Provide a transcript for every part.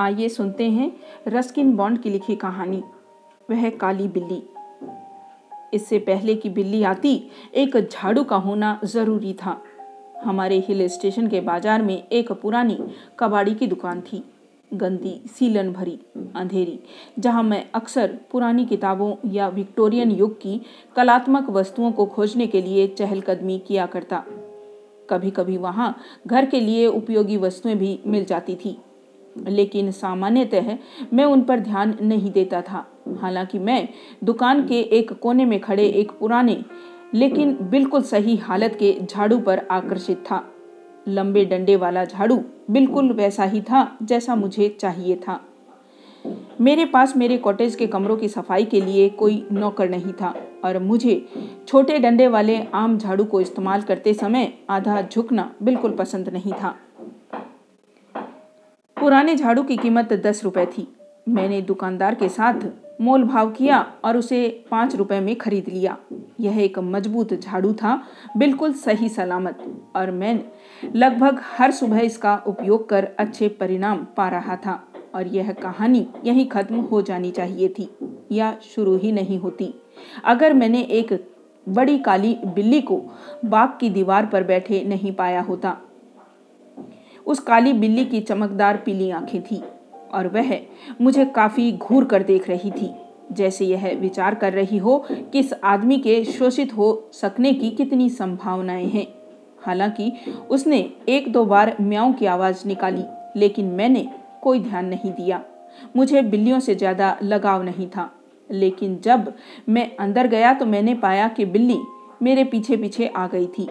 आइए सुनते हैं रस्किन बॉन्ड की लिखी कहानी। वह काली बिल्ली। इससे पहले कि बिल्ली आती, एक झाड़ू का होना ज़रूरी था। हमारे हिल स्टेशन के बाज़ार में एक पुरानी कबाड़ी की दुकान थी। गंदी सीलन भरी, अंधेरी, जहाँ मैं अक्सर पुरानी किताबों या विक्टोरियन युग की कलात्मक वस्तुओं को खोजने के लिए चहलकदमी किया करता। कभी कभी वहाँ घर के लिए उपयोगी वस्तुएँ भी मिल जाती थी। लेकिन सामान्यतः मैं उन पर ध्यान नहीं देता था। हालाँकि मैं दुकान के एक कोने में खड़े एक पुराने, लेकिन बिल्कुल सही हालत के झाड़ू पर आकर्षित था। लंबे डंडे वाला झाड़ू बिल्कुल वैसा ही था जैसा मुझे चाहिए था। मेरे पास मेरे कॉटेज के कमरों की सफ़ाई के लिए कोई नौकर नहीं था और मुझे छोटे डंडे वाले आम झाड़ू को इस्तेमाल करते समय आधा झुकना बिल्कुल पसंद नहीं था। पुराने झाड़ू की कीमत दस रुपए थी। मैंने दुकानदार के साथ मोल भाव किया और उसे पाँच रुपए में खरीद लिया। यह एक मज़बूत झाड़ू था, बिल्कुल सही सलामत, और मैं लगभग हर सुबह इसका उपयोग कर अच्छे परिणाम पा रहा था, और यह कहानी यहीं खत्म हो जानी चाहिए थी या शुरू ही नहीं होती। अगर मैंने एक बड़ी काली बिल्ली को बाग की दीवार पर बैठे नहीं पाया होता उस काली बिल्ली की चमकदार पीली आँखें थी और वह मुझे काफ़ी घूर कर देख रही थी। जैसे यह विचार कर रही हो कि इस आदमी के शोषित हो सकने की कितनी संभावनाएँ हैं। हालाँकि उसने एक दो बार म्याऊ की आवाज़ निकाली, लेकिन मैंने कोई ध्यान नहीं दिया। मुझे बिल्लियों से ज़्यादा लगाव नहीं था। लेकिन जब मैं अंदर गया तो मैंने पाया कि बिल्ली मेरे पीछे पीछे आ गई थी।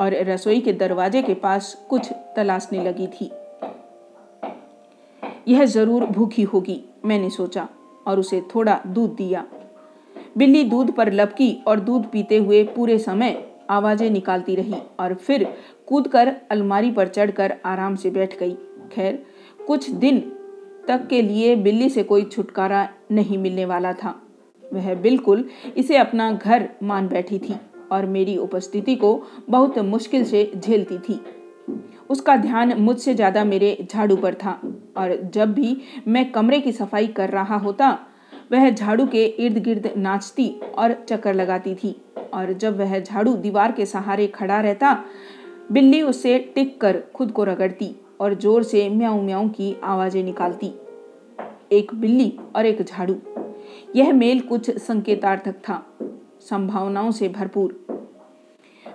और रसोई के दरवाजे के पास कुछ तलाशने लगी थी। यह ज़रूर भूखी होगी, मैंने सोचा, और उसे थोड़ा दूध दिया। बिल्ली दूध पर लपकी और दूध पीते हुए पूरे समय आवाज़ें निकालती रही और फिर कूदकर अलमारी पर चढ़कर आराम से बैठ गई। खैर, कुछ दिन तक के लिए बिल्ली से कोई छुटकारा नहीं मिलने वाला था। वह बिल्कुल इसे अपना घर मान बैठी थी। और मेरी उपस्थिति को बहुत मुश्किल से झेलती थी। उसका ध्यान मुझसे ज़्यादा मेरे झाड़ू पर था और जब भी मैं कमरे की सफ़ाई कर रहा होता, वह झाड़ू के इर्द गिर्द नाचती और चक्कर लगाती थी और जब वह झाड़ू दीवार के सहारे खड़ा रहता, बिल्ली उससे टिक कर खुद को रगड़ती और ज़ोर से म्याऊ म्याऊ की आवाज़ें निकालती। एक बिल्ली और एक झाड़ू। यह मेल कुछ संकेतार्थक था। संभावनाओं से भरपूर।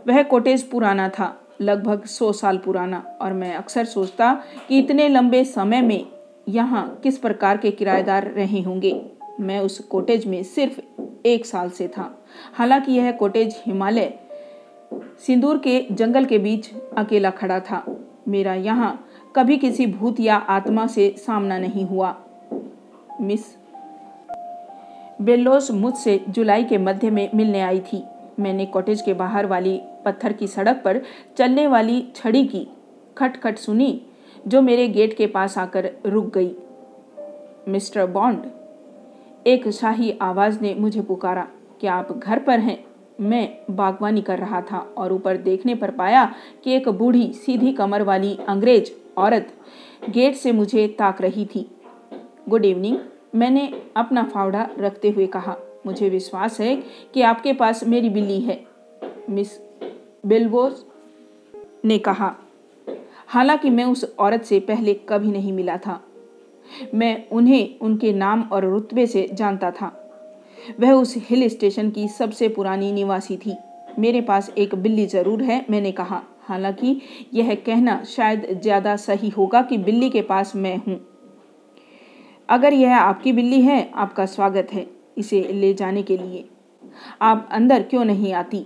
वह कोटेज पुराना था, लगभग सौ साल पुराना, और मैं अक्सर सोचता कि इतने लंबे समय में यहाँ किस प्रकार के किराएदार रहे होंगे। मैं उस कोटेज में सिर्फ़ एक साल से था। हालाँकि यह कोटेज हिमालय, सिंदूर के जंगल के बीच अकेला खड़ा था। मेरा यहाँ कभी किसी भूत या आत्मा से सामना नहीं हुआ। मिस बेल्लोस मुझसे जुलाई के मध्य में मिलने आई थी। मैंने कॉटेज के बाहर वाली पत्थर की सड़क पर चलने वाली छड़ी की खटखट सुनी, जो मेरे गेट के पास आकर रुक गई। मिस्टर बॉन्ड, एक शाही आवाज़ ने मुझे पुकारा, क्या आप घर पर हैं? मैं बागवानी कर रहा था और ऊपर देखने पर पाया कि एक बूढ़ी सीधी कमर वाली अंग्रेज़ औरत गेट से मुझे ताक रही थी। Good evening. मैंने अपना फावड़ा रखते हुए कहा, मुझे विश्वास है कि आपके पास मेरी बिल्ली है। मिस बिलबोस ने कहा, हालाँकि मैं उस औरत से पहले कभी नहीं मिला था। मैं उन्हें उनके नाम और रुतबे से जानता था। वह उस हिल स्टेशन की सबसे पुरानी निवासी थी। मेरे पास एक बिल्ली ज़रूर है, मैंने कहा। हालाँकि यह कहना शायद ज़्यादा सही होगा कि बिल्ली के पास मैं हूँ। अगर यह आपकी बिल्ली है, आपका स्वागत है इसे ले जाने के लिए। आप अंदर क्यों नहीं आती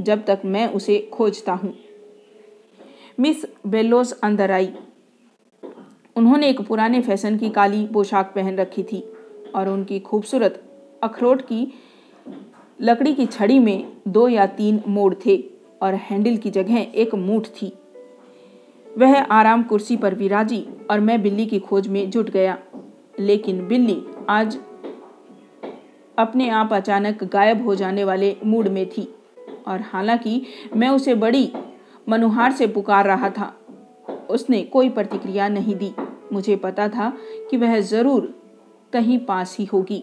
जब तक मैं उसे खोजता हूँ? मिस बेलोस अंदर आई। उन्होंने एक पुराने फ़ैशन की काली पोशाक पहन रखी थी और उनकी खूबसूरत अखरोट की लकड़ी की छड़ी में दो या तीन मोड़ थे और हैंडल की जगह एक मूठ थी। वह आराम कुर्सी पर विराजी और मैं बिल्ली की खोज में जुट गया। लेकिन बिल्ली आज अपने आप अचानक गायब हो जाने वाले मूड में थी। और हालाँकि मैं उसे बड़ी मनुहार से पुकार रहा था। उसने कोई प्रतिक्रिया नहीं दी। मुझे पता था कि वह ज़रूर कहीं पास ही होगी।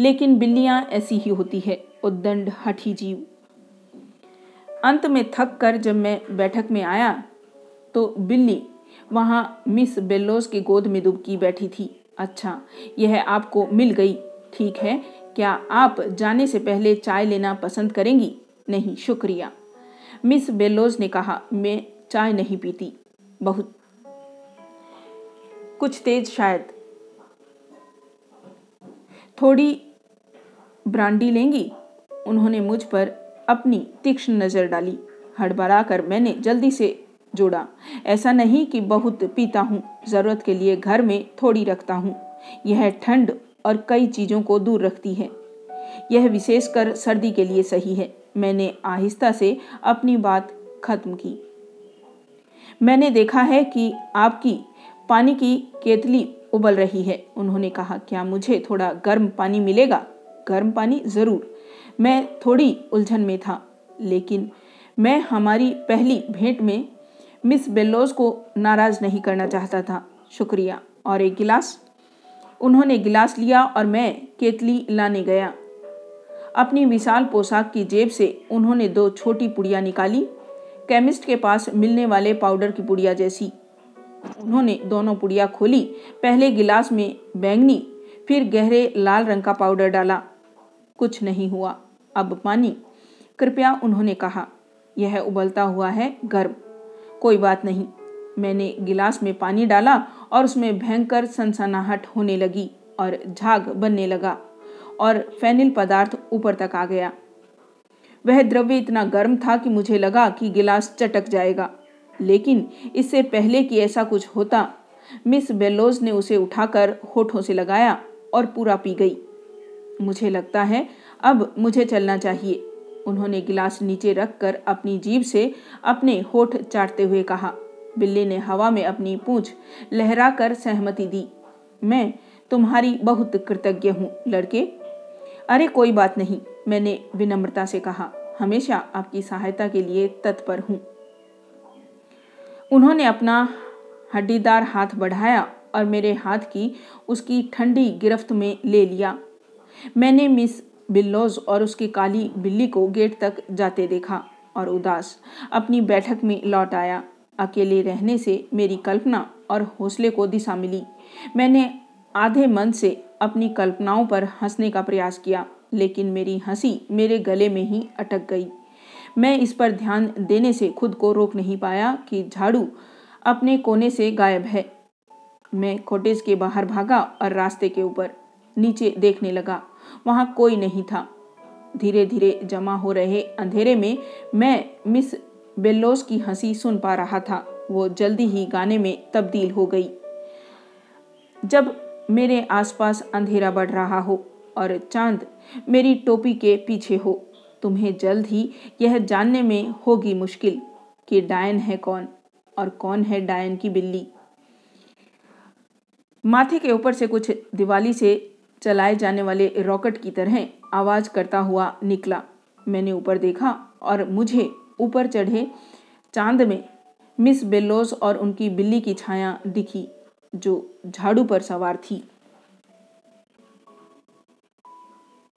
लेकिन बिल्लियाँ ऐसी ही होती है, उद्दंड, हठी जीव। अंत में थक कर जब मैं बैठक में आया तो बिल्ली वहाँ मिस बेल्लोस की गोद में दुबकी बैठी थी। अच्छा यह आपको मिल गई। ठीक है, क्या आप जाने से पहले चाय लेना पसंद करेंगी? नहीं, शुक्रिया। मिस बेलोज ने कहा, मैं चाय नहीं पीती। बहुत। कुछ तेज शायद। थोड़ी ब्रांडी लेंगी? उन्होंने मुझ पर अपनी तीक्ष्ण नज़र डाली। हड़बड़ा कर मैंने जल्दी से जोड़ा। ऐसा नहीं कि बहुत पीता हूँ, ज़रूरत के लिए घर में थोड़ी रखता हूँ। यह ठंड और कई चीज़ों को दूर रखती है। यह विशेषकर सर्दी के लिए सही है। मैंने आहिस्ता से अपनी बात खत्म की। मैंने देखा है कि आपकी पानी की केतली उबल रही है। उन्होंने कहा, क्या मुझे थोड़ा गर्म पानी मिलेगा? गर्म पानी ज़रूर। मैं थोड़ी उलझन में था, लेकिन मैं हमारी पहली भेंट में मिस बेलोज को नाराज़ नहीं करना चाहता था। शुक्रिया। और एक गिलास? उन्होंने गिलास लिया और मैं केतली लाने गया। अपनी विशाल पोशाक की जेब से उन्होंने दो छोटी पुड़िया निकाली। केमिस्ट के पास मिलने वाले पाउडर की पुड़िया जैसी। उन्होंने दोनों पुड़िया खोली। पहले गिलास में बैंगनी, फिर गहरे लाल रंग का पाउडर डाला। कुछ नहीं हुआ। अब पानी। कृपया उन्होंने कहा, यह उबलता हुआ है, गर्म। कोई बात नहीं। मैंने गिलास में पानी डाला और उसमें भयंकर सनसनाहट होने लगी और झाग बनने लगा और फैनिल पदार्थ ऊपर तक आ गया। वह द्रव्य इतना गर्म था कि मुझे लगा कि गिलास चटक जाएगा, लेकिन इससे पहले कि ऐसा कुछ होता, मिस बेलोज ने उसे उठाकर होठों से लगाया और पूरा पी गई। मुझे लगता है अब मुझे चलना चाहिए। उन्होंने गिलास नीचे रखकर अपनी जीभ से अपने होठ चाटते हुए कहा। बिल्ली ने हवा में अपनी पूंछ लहराकर सहमति दी। मैं तुम्हारी बहुत कृतज्ञ हूँ, लड़के। अरे, कोई बात नहीं, मैंने विनम्रता से कहा। हमेशा आपकी सहायता के लिए तत्पर हूँ। उन्होंने अपना हड्डीदार हाथ बढ़ाया और मेरे हाथ की उसकी ठंडी गिरफ्त में ले लिया। मैंने मिस बिल्लोज और उसकी काली बिल्ली को गेट तक जाते देखा और उदास अपनी बैठक में लौट आया। अकेले रहने से मेरी कल्पना और हौसले को दिशा मिली। मैंने आधे मन से अपनी कल्पनाओं पर हंसने का प्रयास किया, लेकिन मेरी हँसी मेरे गले में ही अटक गई। मैं इस पर ध्यान देने से खुद को रोक नहीं पाया कि झाड़ू अपने कोने से गायब है। मैं कॉटेज के बाहर भागा और रास्ते के ऊपर नीचे देखने लगा। वहाँ कोई नहीं था। धीरे धीरे जमा हो रहे अंधेरे में मैं मिस बेल्लोस की हँसी सुन पा रहा था। वो जल्दी ही गाने में तब्दील हो गई। जब मेरे आसपास अंधेरा बढ़ रहा हो और चाँद मेरी टोपी के पीछे हो, तुम्हें जल्द ही यह जानने में होगी मुश्किल कि डायन है कौन और कौन है डायन की बिल्ली। माथे के ऊपर से कुछ दिवाली से चलाए जाने वाले रॉकेट की तरह आवाज़ करता हुआ निकला। मैंने ऊपर देखा और मुझे ऊपर चढ़े चाँद में मिस बेलोस और उनकी बिल्ली की छाया दिखी, जो झाड़ू पर सवार थी।